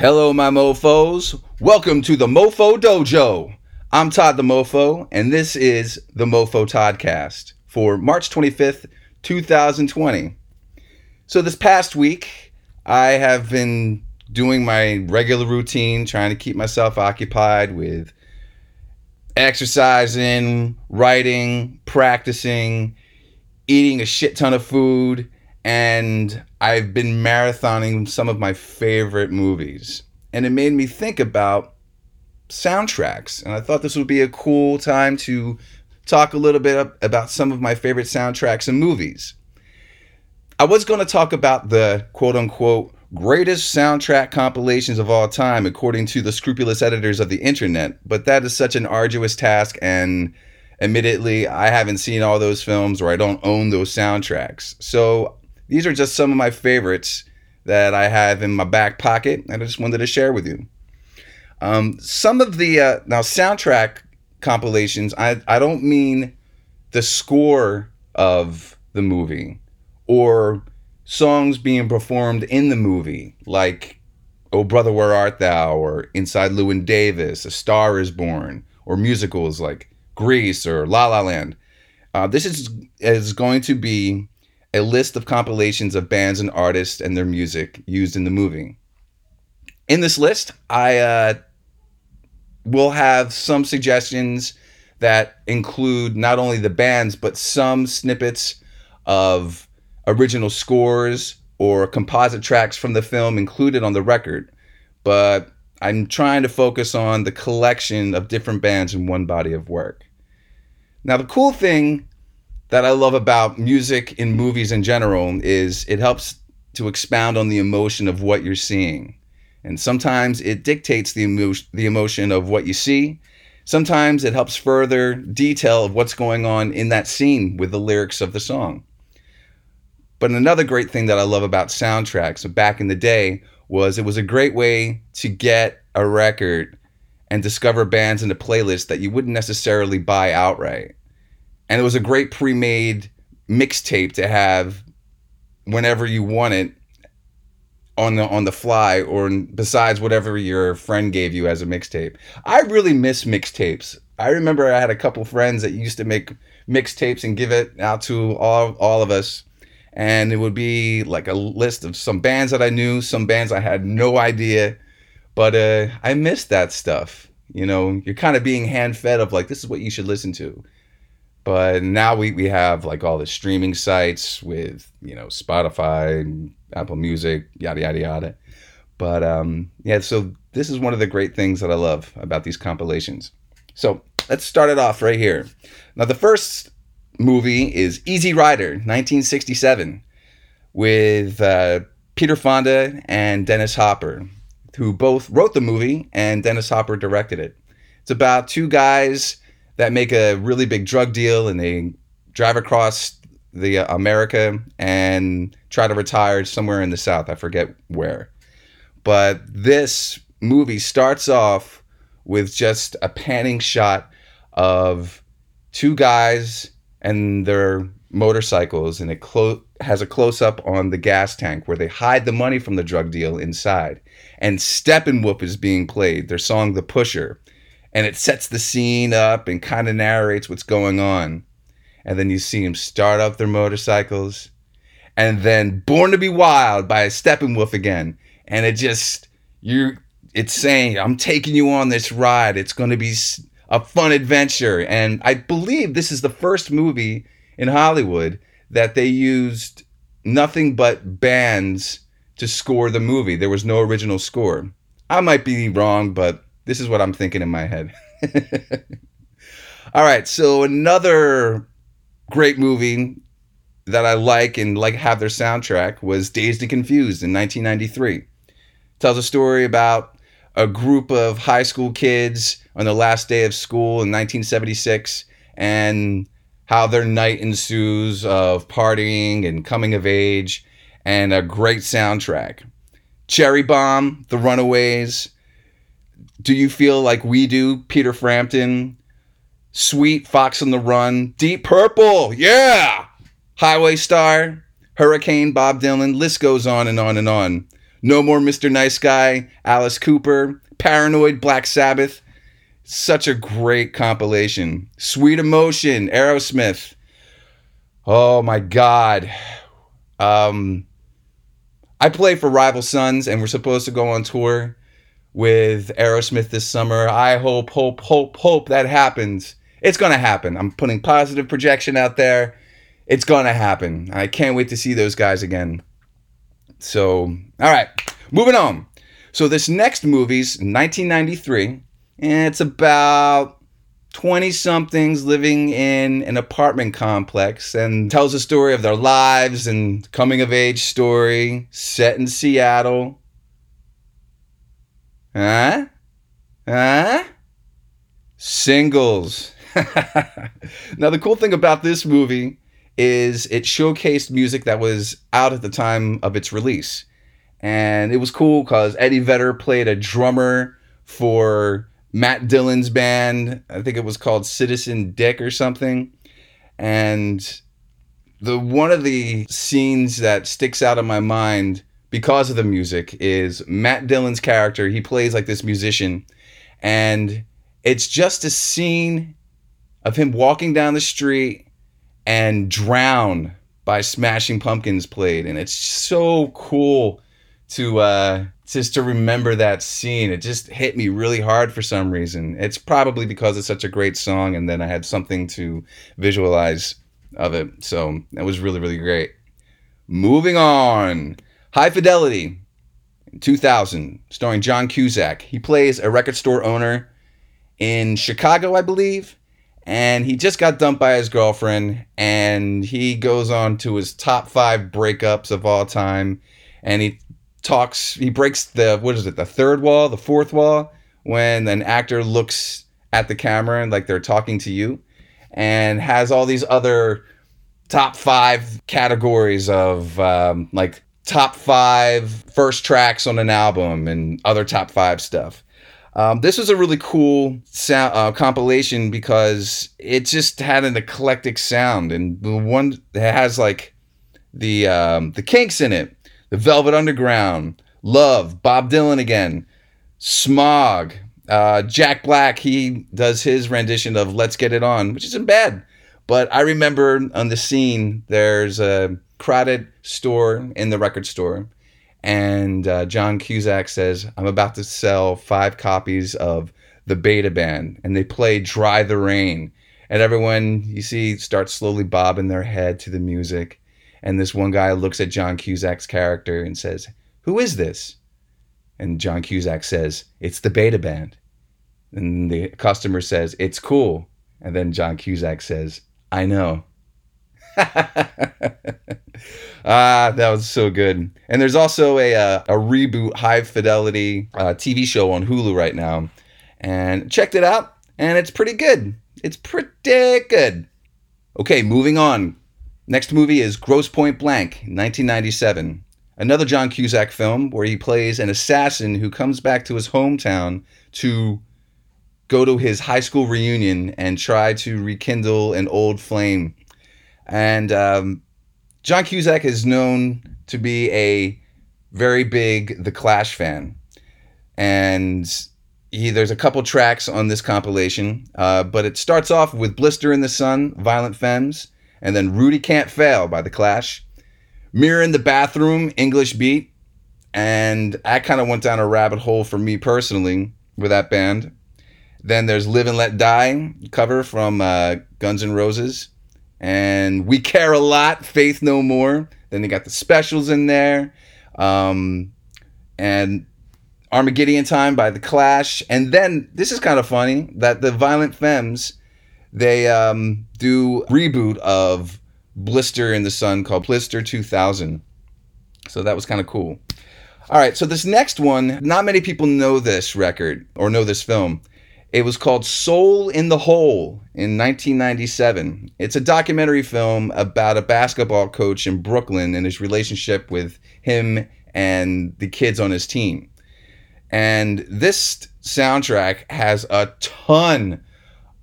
Hello, my mofos. Welcome to the Mofo Dojo. I'm Todd the Mofo, and this is the Mofo Toddcast for March 25th, 2020. So, this past week, I have been doing my regular routine, trying to keep myself occupied with exercising, writing, practicing, eating a shit ton of food, and I've been marathoning some of my favorite movies. And it made me think about soundtracks. And I thought this would be a cool time to talk a little bit about some of my favorite soundtracks and movies. I was going to talk about the quote unquote greatest soundtrack compilations of all time, according to the scrupulous editors of the internet, but that is such an arduous task, and admittedly, I haven't seen all those films or I don't own those soundtracks. So these are just some of my favorites that I have in my back pocket, and I just wanted to share with you. Um, some of the uh, now soundtrack compilations, I, I don't mean the score of the movie or songs being performed in the movie, like Oh Brother Where Art Thou or Inside Llewyn Davis, A Star is Born, or musicals like Grease or La La Land. Uh, this is is going to be a list of compilations of bands and artists and their music used in the movie. In this list, I uh, will have some suggestions that include not only the bands, but some snippets of original scores or composite tracks from the film included on the record. But I'm trying to focus on the collection of different bands in one body of work. Now, the cool thing that I love about music in movies in general is it helps to expound on the emotion of what you're seeing. And sometimes it dictates the, emo- the emotion of what you see. Sometimes it helps further detail of what's going on in that scene with the lyrics of the song. But another great thing that I love about soundtracks back in the day was it was a great way to get a record and discover bands in a playlist that you wouldn't necessarily buy outright and it was a great pre-made mixtape to have whenever you want it on the on the fly or besides whatever your friend gave you as a mixtape. I really miss mixtapes. I remember I had a couple friends that used to make mixtapes and give it out to all all of us and it would be like a list of some bands that I knew, some bands I had no idea, but uh, I missed that stuff. You know, you're kind of being hand fed of like this is what you should listen to. But now we, we have like all the streaming sites with, you know, Spotify, Apple Music, yada, yada, yada. But um, yeah, so this is one of the great things that I love about these compilations. So let's start it off right here. Now, the first movie is Easy Rider, 1967, with uh, Peter Fonda and Dennis Hopper, who both wrote the movie and Dennis Hopper directed it. It's about two guys that make a really big drug deal and they drive across the uh, America and try to retire somewhere in the South. I forget where. But this movie starts off with just a panning shot of two guys and their motorcycles, and it clo- has a close up on the gas tank where they hide the money from the drug deal inside. And Steppenwolf is being played, their song The Pusher and it sets the scene up and kind of narrates what's going on. And then you see them start up their motorcycles, and then Born to Be Wild by Steppenwolf again, and it just you it's saying I'm taking you on this ride. It's going to be a fun adventure, and I believe this is the first movie in Hollywood that they used nothing but bands to score the movie. There was no original score. I might be wrong, but this is what I'm thinking in my head. All right, so another great movie that I like and like have their soundtrack was Dazed and Confused in 1993. tells a story about a group of high school kids on the last day of school in 1976 and how their night ensues of partying and coming of age and a great soundtrack. Cherry Bomb, The Runaways, do you feel like we do, Peter Frampton? Sweet Fox on the Run, Deep Purple, yeah! Highway Star, Hurricane, Bob Dylan, list goes on and on and on. No More Mr. Nice Guy, Alice Cooper, Paranoid, Black Sabbath. Such a great compilation. Sweet Emotion, Aerosmith. Oh my God. Um, I play for Rival Sons, and we're supposed to go on tour with Aerosmith this summer. I hope, hope, hope, hope that happens. It's going to happen. I'm putting positive projection out there. It's going to happen. I can't wait to see those guys again. So, all right, moving on. So, this next movie's 1993, and it's about 20 somethings living in an apartment complex and tells a story of their lives and coming of age story set in Seattle. Huh? Huh? Singles. now, the cool thing about this movie is it showcased music that was out at the time of its release. And it was cool because Eddie Vedder played a drummer for Matt Dillon's band. I think it was called Citizen Dick or something. And the one of the scenes that sticks out in my mind because of the music is Matt Dillon's character. He plays like this musician, and it's just a scene of him walking down the street and Drown by Smashing Pumpkins played, and it's so cool to uh, just to remember that scene. It just hit me really hard for some reason. It's probably because it's such a great song, and then I had something to visualize of it. So that was really, really great. Moving on. High Fidelity, 2000, starring John Cusack. He plays a record store owner in Chicago, I believe. And he just got dumped by his girlfriend, and he goes on to his top five breakups of all time. And he talks he breaks the what is it the third wall the fourth wall when an actor looks at the camera and like they're talking to you and has all these other top five categories of um, like top five first tracks on an album and other top five stuff um, this was a really cool sound, uh, compilation because it just had an eclectic sound and the one that has like the um, the kinks in it the Velvet Underground, Love, Bob Dylan again, Smog, uh, Jack Black. He does his rendition of "Let's Get It On," which isn't bad. But I remember on the scene, there's a crowded store in the record store, and uh, John Cusack says, "I'm about to sell five copies of the Beta Band," and they play "Dry the Rain." And everyone you see starts slowly bobbing their head to the music and this one guy looks at John Cusack's character and says, Who is this? And John Cusack says, It's the beta band. And the customer says, It's cool. And then John Cusack says, I know. ah, that was so good. And there's also a, uh, a reboot high fidelity uh, TV show on Hulu right now. And checked it out, and it's pretty good. It's pretty good. Okay, moving on. Next movie is Grosse Pointe Blank, 1997. Another John Cusack film where he plays an assassin who comes back to his hometown to go to his high school reunion and try to rekindle an old flame. And um, John Cusack is known to be a very big The Clash fan. And he, there's a couple tracks on this compilation, uh, but it starts off with Blister in the Sun, Violent Femmes and then Rudy Can't Fail by The Clash. Mirror in the Bathroom, English Beat. And I kind of went down a rabbit hole for me personally with that band. Then there's Live and Let Die cover from uh, Guns N' Roses. And We Care a Lot, Faith No More. Then they got the specials in there. Um, and Armageddon Time by The Clash. And then this is kind of funny that the Violent Femmes they um, do reboot of Blister in the Sun called Blister 2000. So that was kind of cool. All right, so this next one, not many people know this record or know this film. It was called Soul in the Hole in 1997. It's a documentary film about a basketball coach in Brooklyn and his relationship with him and the kids on his team. And this soundtrack has a ton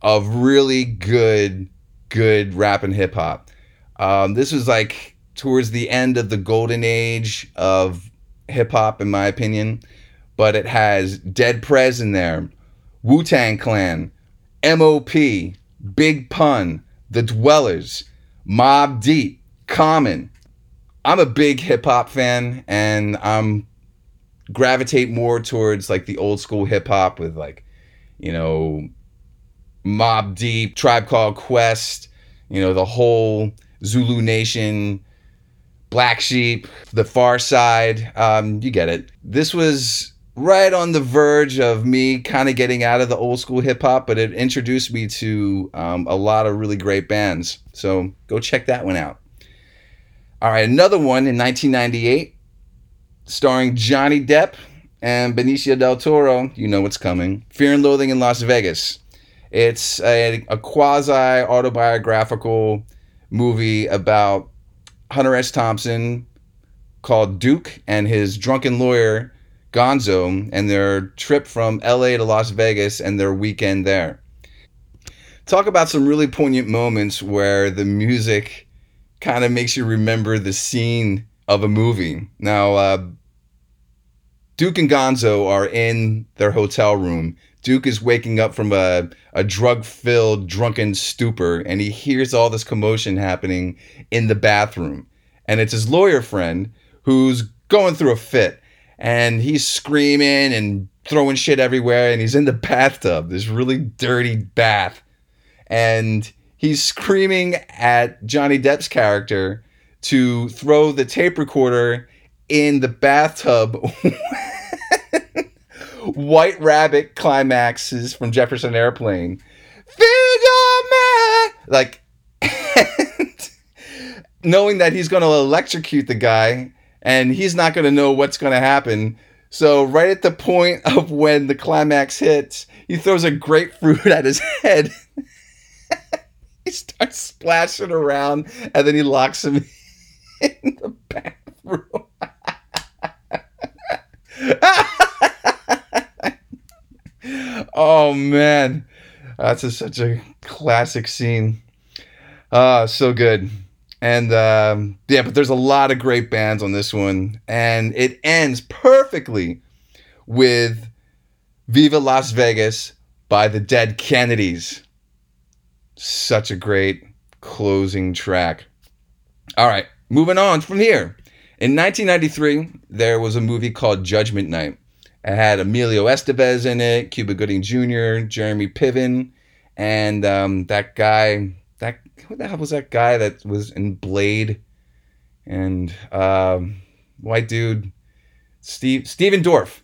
of really good, good rap and hip hop. Um, this was like towards the end of the golden age of hip hop, in my opinion, but it has Dead Prez in there, Wu Tang Clan, MOP, Big Pun, The Dwellers, Mobb Deep, Common. I'm a big hip hop fan and I'm gravitate more towards like the old school hip hop with like, you know, Mobb Deep, Tribe Called Quest, you know, the whole Zulu Nation, Black Sheep, The Pharcyde. Um, you get it. This was right on the verge of me kind of getting out of the old school hip hop, but it introduced me to um, a lot of really great bands. So go check that one out. All right, another one in 1998, starring Johnny Depp and Benicio del Toro. You know what's coming. Fear and Loathing in Las Vegas. It's a, a quasi autobiographical movie about Hunter S. Thompson called Duke and his drunken lawyer Gonzo and their trip from LA to Las Vegas and their weekend there. Talk about some really poignant moments where the music kind of makes you remember the scene of a movie. Now, uh, Duke and Gonzo are in their hotel room. Duke is waking up from a, a drug filled, drunken stupor, and he hears all this commotion happening in the bathroom. And it's his lawyer friend who's going through a fit and he's screaming and throwing shit everywhere and he's in the bathtub this really dirty bath. And he's screaming at johnny depp's character to throw the tape recorder in the bathtub white rabbit climaxes from jefferson airplane. Like knowing that he's going to electrocute the guy and he's not going to know what's going to happen. So right at the point of when the climax hits, he throws a grapefruit at his head. he starts splashing around, and then he locks him in the bathroom. oh man, that's a, such a classic scene. Ah, uh, so good. And um, yeah, but there's a lot of great bands on this one. And it ends perfectly with Viva Las Vegas by the Dead Kennedys. Such a great closing track. All right, moving on from here. In 1993, there was a movie called Judgment Night. It had Emilio Estevez in it, Cuba Gooding Jr., Jeremy Piven, and um, that guy, that what the hell was that guy that was in Blade and um, white dude Steve Stephen Dorff,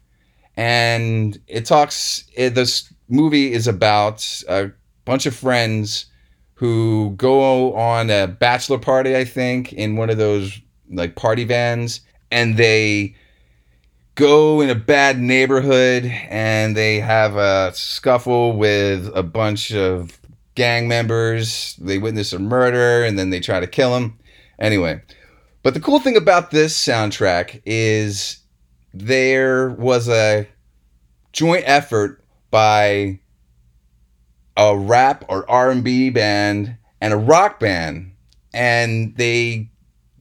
and it talks. It, this movie is about a bunch of friends who go on a bachelor party, I think, in one of those like party vans, and they go in a bad neighborhood and they have a scuffle with a bunch of gang members. They witness a murder and then they try to kill him. Anyway, but the cool thing about this soundtrack is there was a joint effort by a rap or R&B band and a rock band and they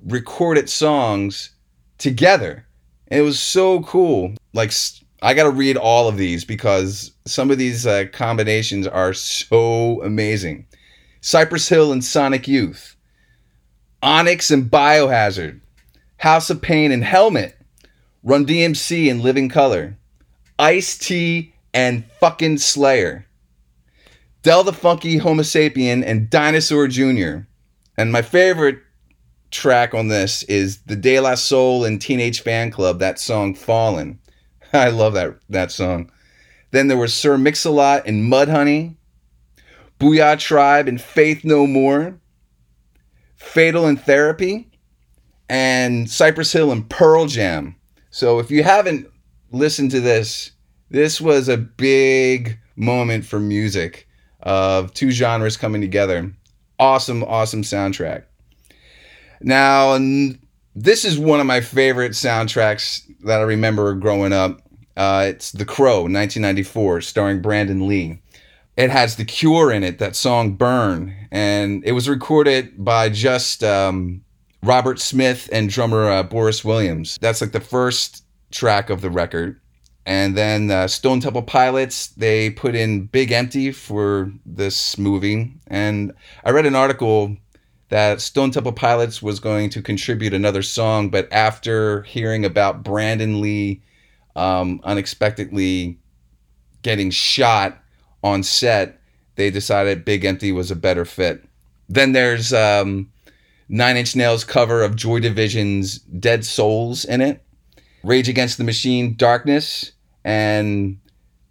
recorded songs together. And it was so cool. Like I got to read all of these because some of these uh, combinations are so amazing. Cypress Hill and Sonic Youth, Onyx and Biohazard, House of Pain and Helmet, Run DMC and Living Colour, Ice T and fucking Slayer, Del the Funky Homosapien and Dinosaur Jr. And my favorite track on this is the De La Soul and Teenage Fanclub, that song Fallen. I love that that song. Then there was Sir Mix-a-Lot and Mudhoney, Boo-Yaa Tribe and Faith No More, Fatal and Therapy, and Cypress Hill and Pearl Jam. So if you haven't listened to this, this was a big moment for music of two genres coming together. Awesome, awesome soundtrack. Now, this is one of my favorite soundtracks that I remember growing up. Uh, it's The Crow, 1994, starring Brandon Lee. It has The Cure in it, that song Burn, and it was recorded by just um, Robert Smith and drummer uh, Boris Williams. That's like the first track of the record. And then uh, Stone Temple Pilots, they put in Big Empty for this movie. And I read an article that Stone Temple Pilots was going to contribute another song, but after hearing about Brandon Lee um, unexpectedly getting shot on set, they decided Big Empty was a better fit. Then there's um, Nine Inch Nails cover of Joy Division's Dead Souls in it, Rage Against the Machine, Darkness, and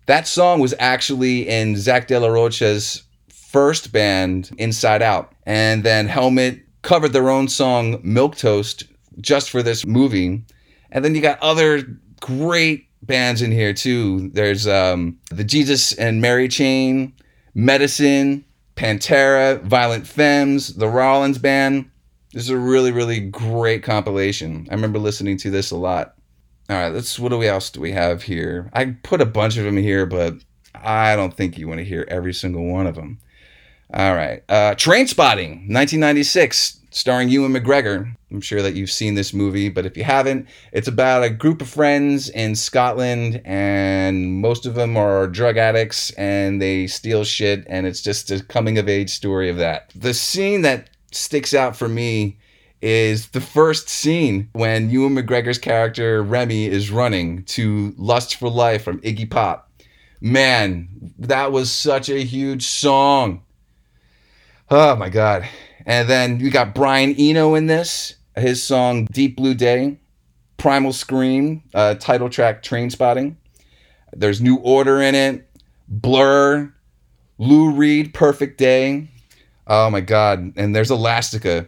that song was actually in Zack De La Rocha's first band, Inside Out. And then Helmet covered their own song, Milktoast, just for this movie. And then you got other great bands in here too. There's um, the Jesus and Mary Chain, Medicine, Pantera, Violent Femmes, the Rollins Band. This is a really, really great compilation. I remember listening to this a lot. All right, let's. What do we else do we have here? I put a bunch of them here, but I don't think you want to hear every single one of them. All right, uh, Trainspotting, 1996, starring Ewan McGregor. I'm sure that you've seen this movie, but if you haven't, it's about a group of friends in Scotland, and most of them are drug addicts, and they steal shit, and it's just a coming of age story of that. The scene that sticks out for me is the first scene when Ewan McGregor's character Remy is running to Lust for Life from Iggy Pop. Man, that was such a huge song. Oh my God. And then you got Brian Eno in this, his song Deep Blue Day, Primal Scream, uh, title track Trainspotting. There's New Order in it, Blur, Lou Reed, Perfect Day. Oh my God. And there's Elastica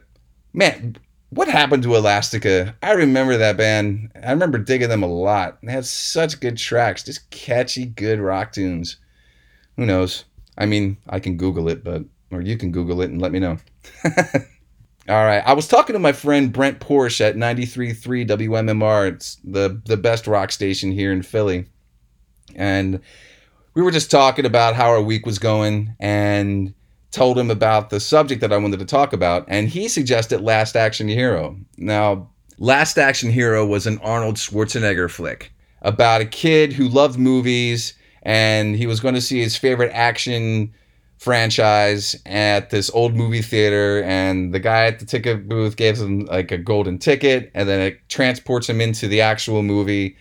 man, what happened to Elastica? I remember that band. I remember digging them a lot. They had such good tracks, just catchy, good rock tunes. Who knows? I mean, I can Google it, but or you can Google it and let me know. All right. I was talking to my friend Brent Porsche at 93.3 WMMR. It's the, the best rock station here in Philly. And we were just talking about how our week was going. And told him about the subject that I wanted to talk about, and he suggested Last Action Hero. Now, Last Action Hero was an Arnold Schwarzenegger flick about a kid who loved movies and he was going to see his favorite action franchise at this old movie theater and the guy at the ticket booth gives him like a golden ticket and then it transports him into the actual movie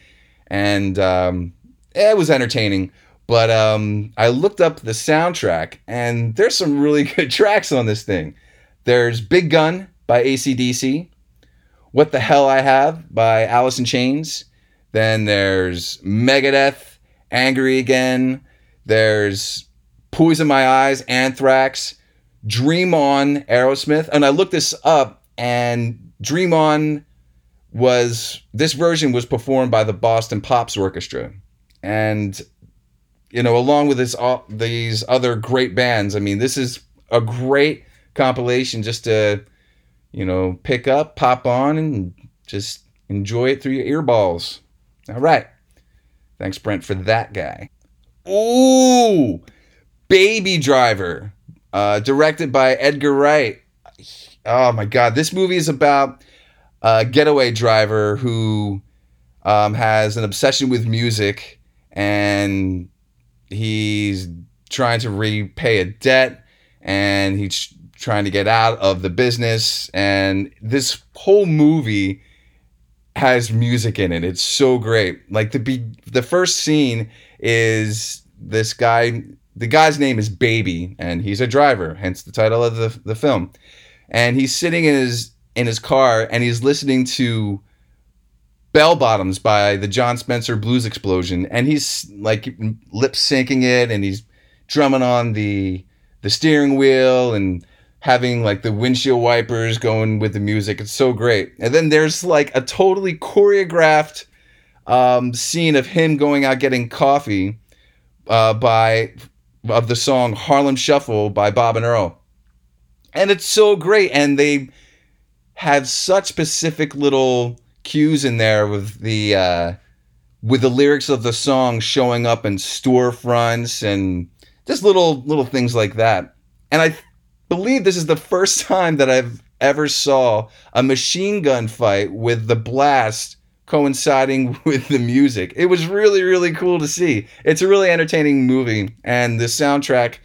and um, it was entertaining but um, I looked up the soundtrack, and there's some really good tracks on this thing. There's Big Gun by ACDC, What the Hell I Have by Alice in Chains. Then there's Megadeth, Angry Again. There's Poison My Eyes, Anthrax, Dream On, Aerosmith. And I looked this up, and Dream On was this version was performed by the Boston Pops Orchestra. And you know, along with this all these other great bands. I mean, this is a great compilation just to, you know, pick up, pop on, and just enjoy it through your earballs. All right. Thanks, Brent, for that guy. Ooh, Baby Driver, uh, directed by Edgar Wright. Oh my God, this movie is about a getaway driver who um, has an obsession with music and he's trying to repay a debt and he's trying to get out of the business. And this whole movie has music in it. It's so great. Like the be the first scene is this guy the guy's name is baby and he's a driver hence the title of the, the film and he's sitting in his in his car and he's listening to Bell Bottoms by the Jon Spencer Blues Explosion, and he's like lip syncing it, and he's drumming on the the steering wheel and having like the windshield wipers going with the music. It's so great. And then there's like a totally choreographed um, scene of him going out getting coffee uh, by of the song Harlem Shuffle by Bob and Earl, and it's so great. And they have such specific little cues in there with the uh, with the lyrics of the song showing up in storefronts and just little little things like that. And I believe this is the first time that I've ever saw a machine gun fight with the blast coinciding with the music. It was really, really cool to see. It's a really entertaining movie, and the soundtrack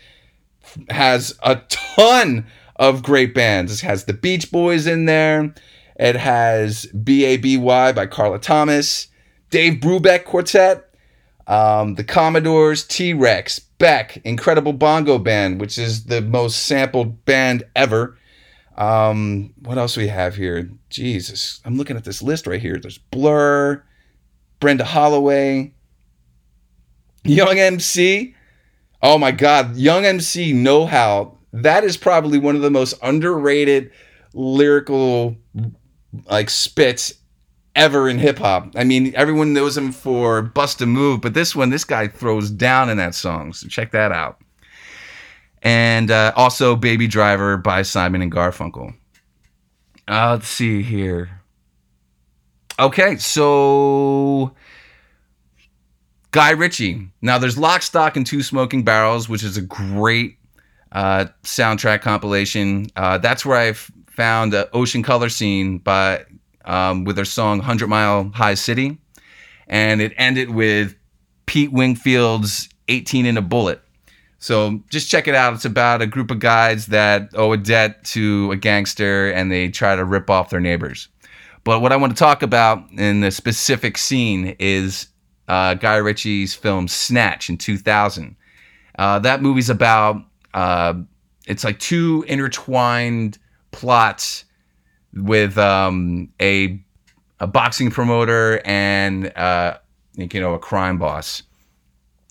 has a ton of great bands. It has the Beach Boys in there. It has B.A.B.Y. by Carla Thomas, Dave Brubeck Quartet, um, the Commodores, T Rex, Beck, Incredible Bongo Band, which is the most sampled band ever. Um, what else we have here? Jesus, I'm looking at this list right here. There's Blur, Brenda Holloway, Young MC. Oh my God, Young MC Know How. That is probably one of the most underrated lyrical like spits ever in hip hop. I mean, everyone knows him for Bust a Move, but this one, this guy throws down in that song. So check that out. And uh, also Baby Driver by Simon and Garfunkel. Uh, let's see here. Okay, so Guy Ritchie. Now there's Lock, Stock, and Two Smoking Barrels, which is a great uh, soundtrack compilation. Uh, that's where I've found uh, Ocean Colour Scene by um, with their song 100 Mile High City. And it ended with Pete Wingfield's 18 in a Bullet. So just check it out. It's about a group of guys that owe a debt to a gangster and they try to rip off their neighbors. But what I want to talk about in the specific scene is uh, Guy Ritchie's film Snatch in 2000. Uh, that movie's about, uh, it's like two intertwined plots with um, a a boxing promoter and uh, you know a crime boss.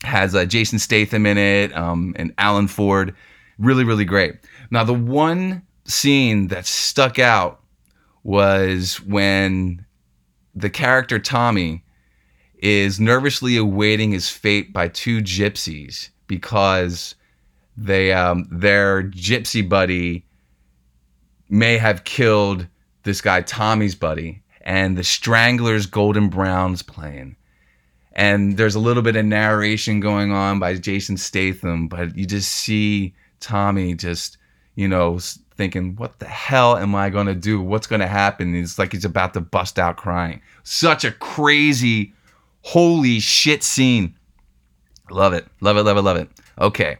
Has uh, Jason Statham in it um, and Alan Ford. Really, really great. Now the one scene that stuck out was when the character Tommy is nervously awaiting his fate by two gypsies because they um, their gypsy buddy may have killed this guy Tommy's buddy, and the Stranglers Golden Brown's playing. And there's a little bit of narration going on by Jason Statham, but you just see Tommy just, you know, thinking, what the hell am I going to do? What's going to happen? It's like he's about to bust out crying. Such a crazy, holy shit scene. Love it. Love it, love it, love it. Okay.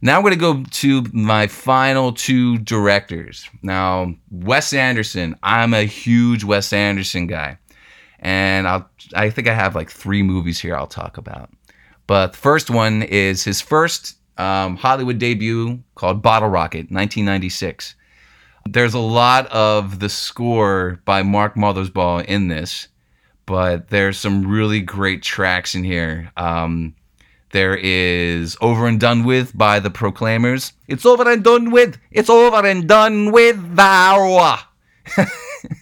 Now I'm going to go to my final two directors. Now, Wes Anderson. I'm a huge Wes Anderson guy. And I'll, I think I have like three movies here I'll talk about. But the first one is his first um, Hollywood debut called Bottle Rocket, 1996. There's a lot of the score by Mark Mothersbaugh in this, but there's some really great tracks in here. Um, there is Over and Done With by the Proclaimers. It's over and done with. It's over and done with.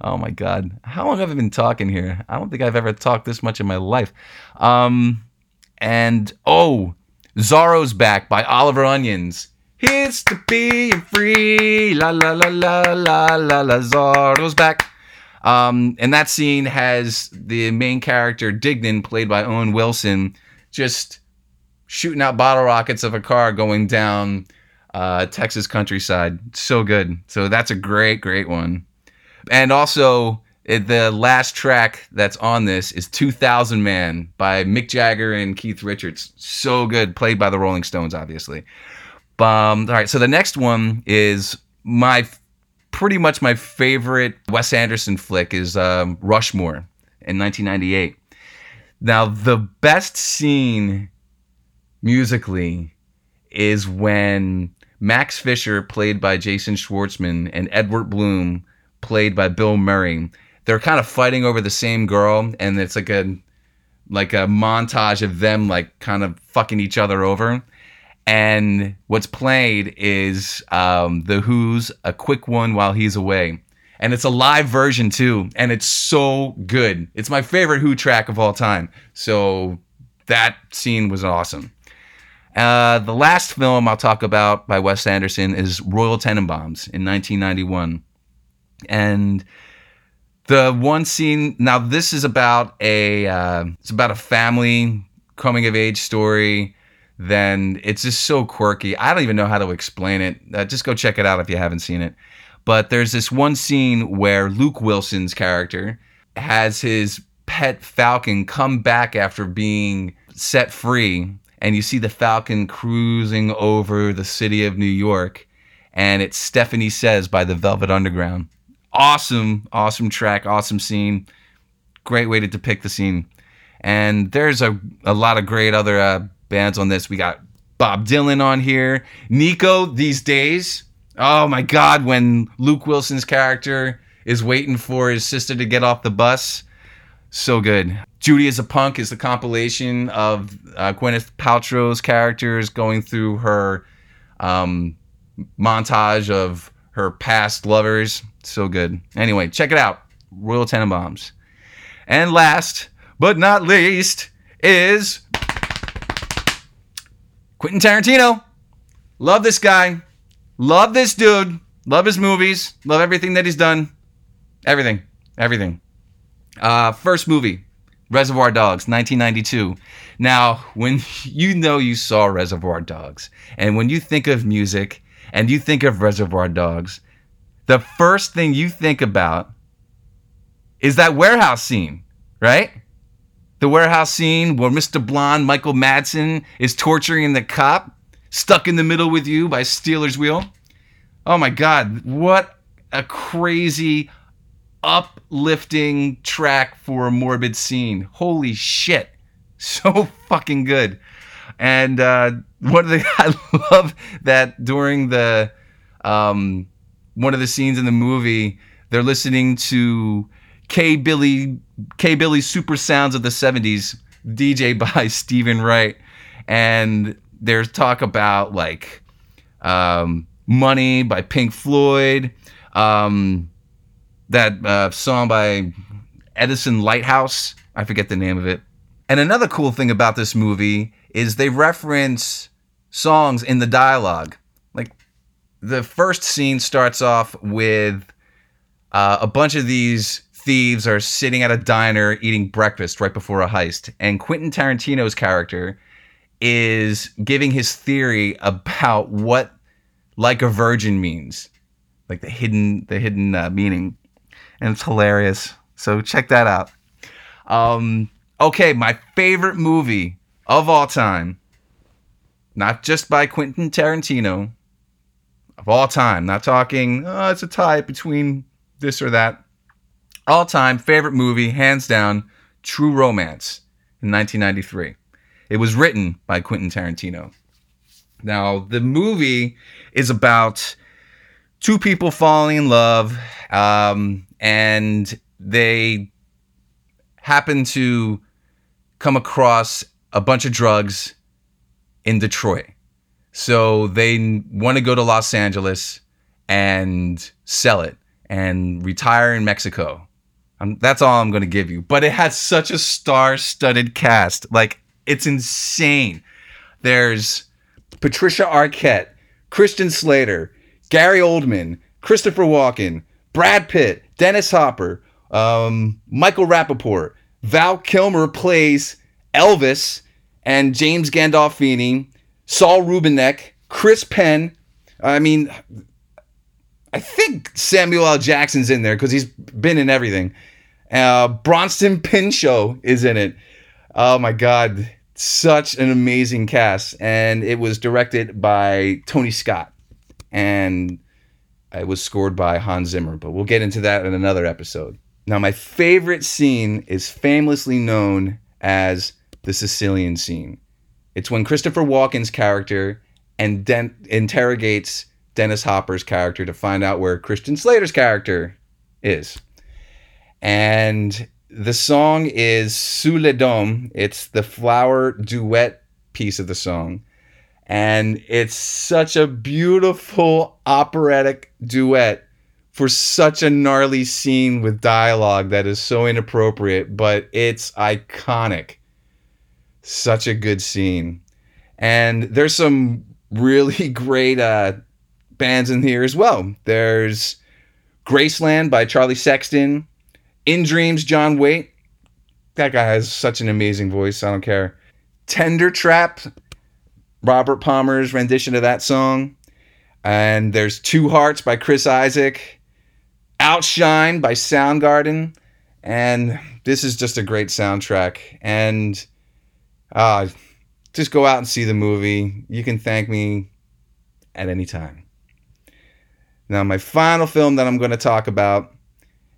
oh my God. How long have I been talking here? I don't think I've ever talked this much in my life. Um, and oh, Zorro's Back by Oliver Onions. Here's to being free. La la la la la la la. Zorro's back. Um, and that scene has the main character Dignan, played by Owen Wilson, just shooting out bottle rockets of a car going down uh, Texas countryside. So good. So that's a great, great one. And also, it, the last track that's on this is 2000 Man by Mick Jagger and Keith Richards. So good. Played by the Rolling Stones, obviously. Um, all right. So the next one is my pretty much my favorite Wes Anderson flick is um, Rushmore in 1998. Now, the best scene musically is when Max Fisher, played by Jason Schwartzman, and Edward Bloom, played by Bill Murray, they're kind of fighting over the same girl, and it's like a like a montage of them like kind of fucking each other over. And what's played is um, the Who's "A Quick One While He's Away." and it's a live version too, and it's so good. It's my favorite Who track of all time. So that scene was awesome. Uh, the last film I'll talk about by Wes Anderson is Royal Tenenbaums in 1991, and the one scene. Now this is about a uh, it's about a family coming of age story. Then it's just so quirky. I don't even know how to explain it. Uh, just go check it out if you haven't seen it. But there's this one scene where Luke Wilson's character has his pet falcon come back after being set free and you see the falcon cruising over the city of New York and it's Stephanie Says by the Velvet Underground. Awesome, awesome track, awesome scene. Great way to depict the scene. And there's a, a lot of great other uh, bands on this. We got Bob Dylan on here. Nico these days. Oh my God, when Luke Wilson's character is waiting for his sister to get off the bus. So good. Judy is a Punk is the compilation of uh, Gwyneth Paltrow's characters going through her um, montage of her past lovers. So good. Anyway, check it out Royal Tenenbaums. And last but not least is Quentin Tarantino. Love this guy. Love this dude. Love his movies. Love everything that he's done. Everything. Everything. Uh, first movie, Reservoir Dogs, 1992. Now, when you know you saw Reservoir Dogs, and when you think of music and you think of Reservoir Dogs, the first thing you think about is that warehouse scene, right? The warehouse scene where Mr. Blonde, Michael Madsen, is torturing the cop, stuck in the middle with you by Stealers Wheel. Oh my God, what a crazy, uplifting track for a morbid scene. Holy shit. So fucking good. And uh, one of the I love that during the um, one of the scenes in the movie, they're listening to K Billy K Billy Super Sounds of the 70s, DJ by Steven Wright. And there's talk about like um, Money by Pink Floyd, um, that uh, song by Edison Lighthouse. I forget the name of it. And another cool thing about this movie is they reference songs in the dialogue. The first scene starts off with uh, a bunch of these thieves are sitting at a diner eating breakfast right before a heist, and Quentin Tarantino's character is giving his theory about what like a virgin means, like the hidden the hidden uh, meaning, and it's hilarious. So check that out. Um, okay, my favorite movie of all time, not just by Quentin Tarantino, of all time. Not talking. Oh, it's a tie between this or that all time favorite movie, hands down, True Romance in 1993. It was written by Quentin Tarantino. Now, the movie is about two people falling in love, um, and they happen to come across a bunch of drugs in Detroit. So they want to go to Los Angeles and sell it and retire in Mexico. I'm, that's all I'm going to give you. But it has such a star-studded cast. Like it's insane. There's Patricia Arquette, Christian Slater, Gary Oldman, Christopher Walken, Brad Pitt, Dennis Hopper, um, Michael Rapaport, Val Kilmer plays Elvis, and James Gandolfini, Saul Rubinek, Chris Penn. I mean, I think Samuel L. Jackson's in there because he's been in everything. Uh, Bronson Pinchot is in it. Oh my God. Such an amazing cast. And it was directed by Tony Scott. And it was scored by Hans Zimmer. But we'll get into that in another episode. Now, my favorite scene is famously known as the Sicilian scene. It's when Christopher Walken's character and Den- interrogates Dennis Hopper's character to find out where Christian Slater's character is. And the song is Sous le Dôme. It's the flower duet piece of the song. And it's such a beautiful operatic duet for such a gnarly scene with dialogue that is so inappropriate, but it's iconic. Such a good scene. And there's some really great uh, bands in here as well. There's Graceland by Charlie Sexton, In Dreams, John Waite. That guy has such an amazing voice. I don't care. Tender Trap, Robert Palmer's rendition of that song. And there's Two Hearts by Chris Isaak. Outshine by Soundgarden. And this is just a great soundtrack. And uh, just go out and see the movie. You can thank me at any time. Now, my final film that I'm going to talk about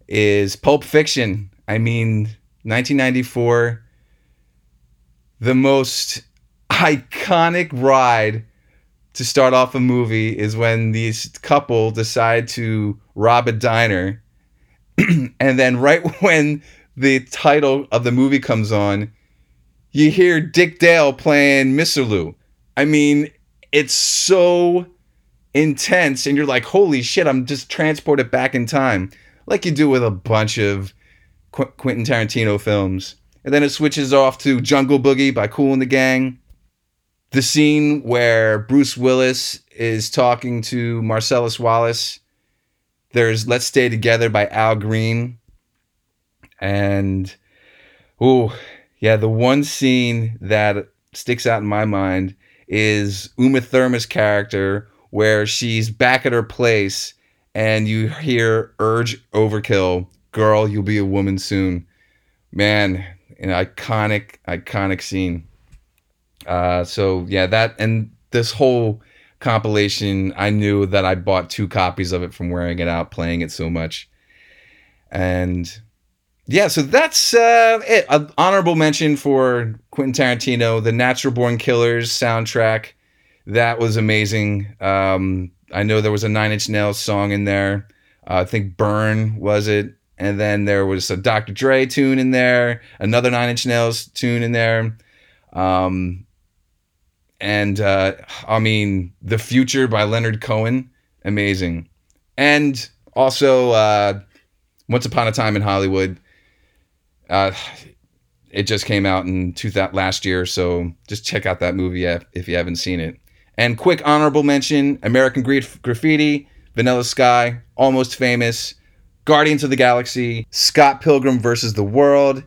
is Pulp Fiction. I mean, 1994, the most iconic ride to start off a movie is when these couple decide to rob a diner. and then, right when the title of the movie comes on, you hear Dick Dale playing Misirlou. I mean, it's so intense, and you're like, holy shit, I'm just transported back in time, like you do with a bunch of Qu- Quentin Tarantino films. And then it switches off to Jungle Boogie by Kool and the Gang. The scene where Bruce Willis is talking to Marcellus Wallace. There's Let's Stay Together by Al Green. And, oh, yeah, the one scene that sticks out in my mind is Uma Thurman's character where she's back at her place and you hear urge overkill girl you'll be a woman soon. Man an iconic iconic scene. Uh, so yeah that and this whole compilation i knew that i bought two copies of it from wearing it out playing it so much. And yeah so that's uh, it An honorable mention for quentin tarantino the natural born killers soundtrack that was amazing. Um, I know there was a Nine Inch Nails song in there. Uh, I think Burn was it, and then there was a Dr. Dre tune in there, another Nine Inch Nails tune in there. Um, and uh, I mean, The Future by Leonard Cohen, amazing. And also, uh, Once Upon a Time in Hollywood. Uh, it just came out in two last year, so just check out that movie if you haven't seen it. And quick honorable mention American Graffiti, Vanilla Sky, Almost Famous, Guardians of the Galaxy, Scott Pilgrim versus the World.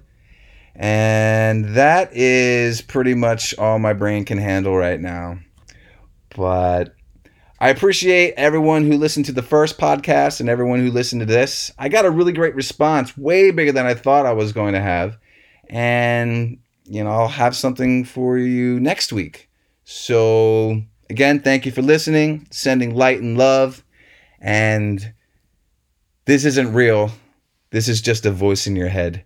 And that is pretty much all my brain can handle right now. But I appreciate everyone who listened to the first podcast and everyone who listened to this. I got a really great response, way bigger than I thought I was going to have. And, you know, I'll have something for you next week. So Again, thank you for listening, sending light and love. And this isn't real. This is just a voice in your head.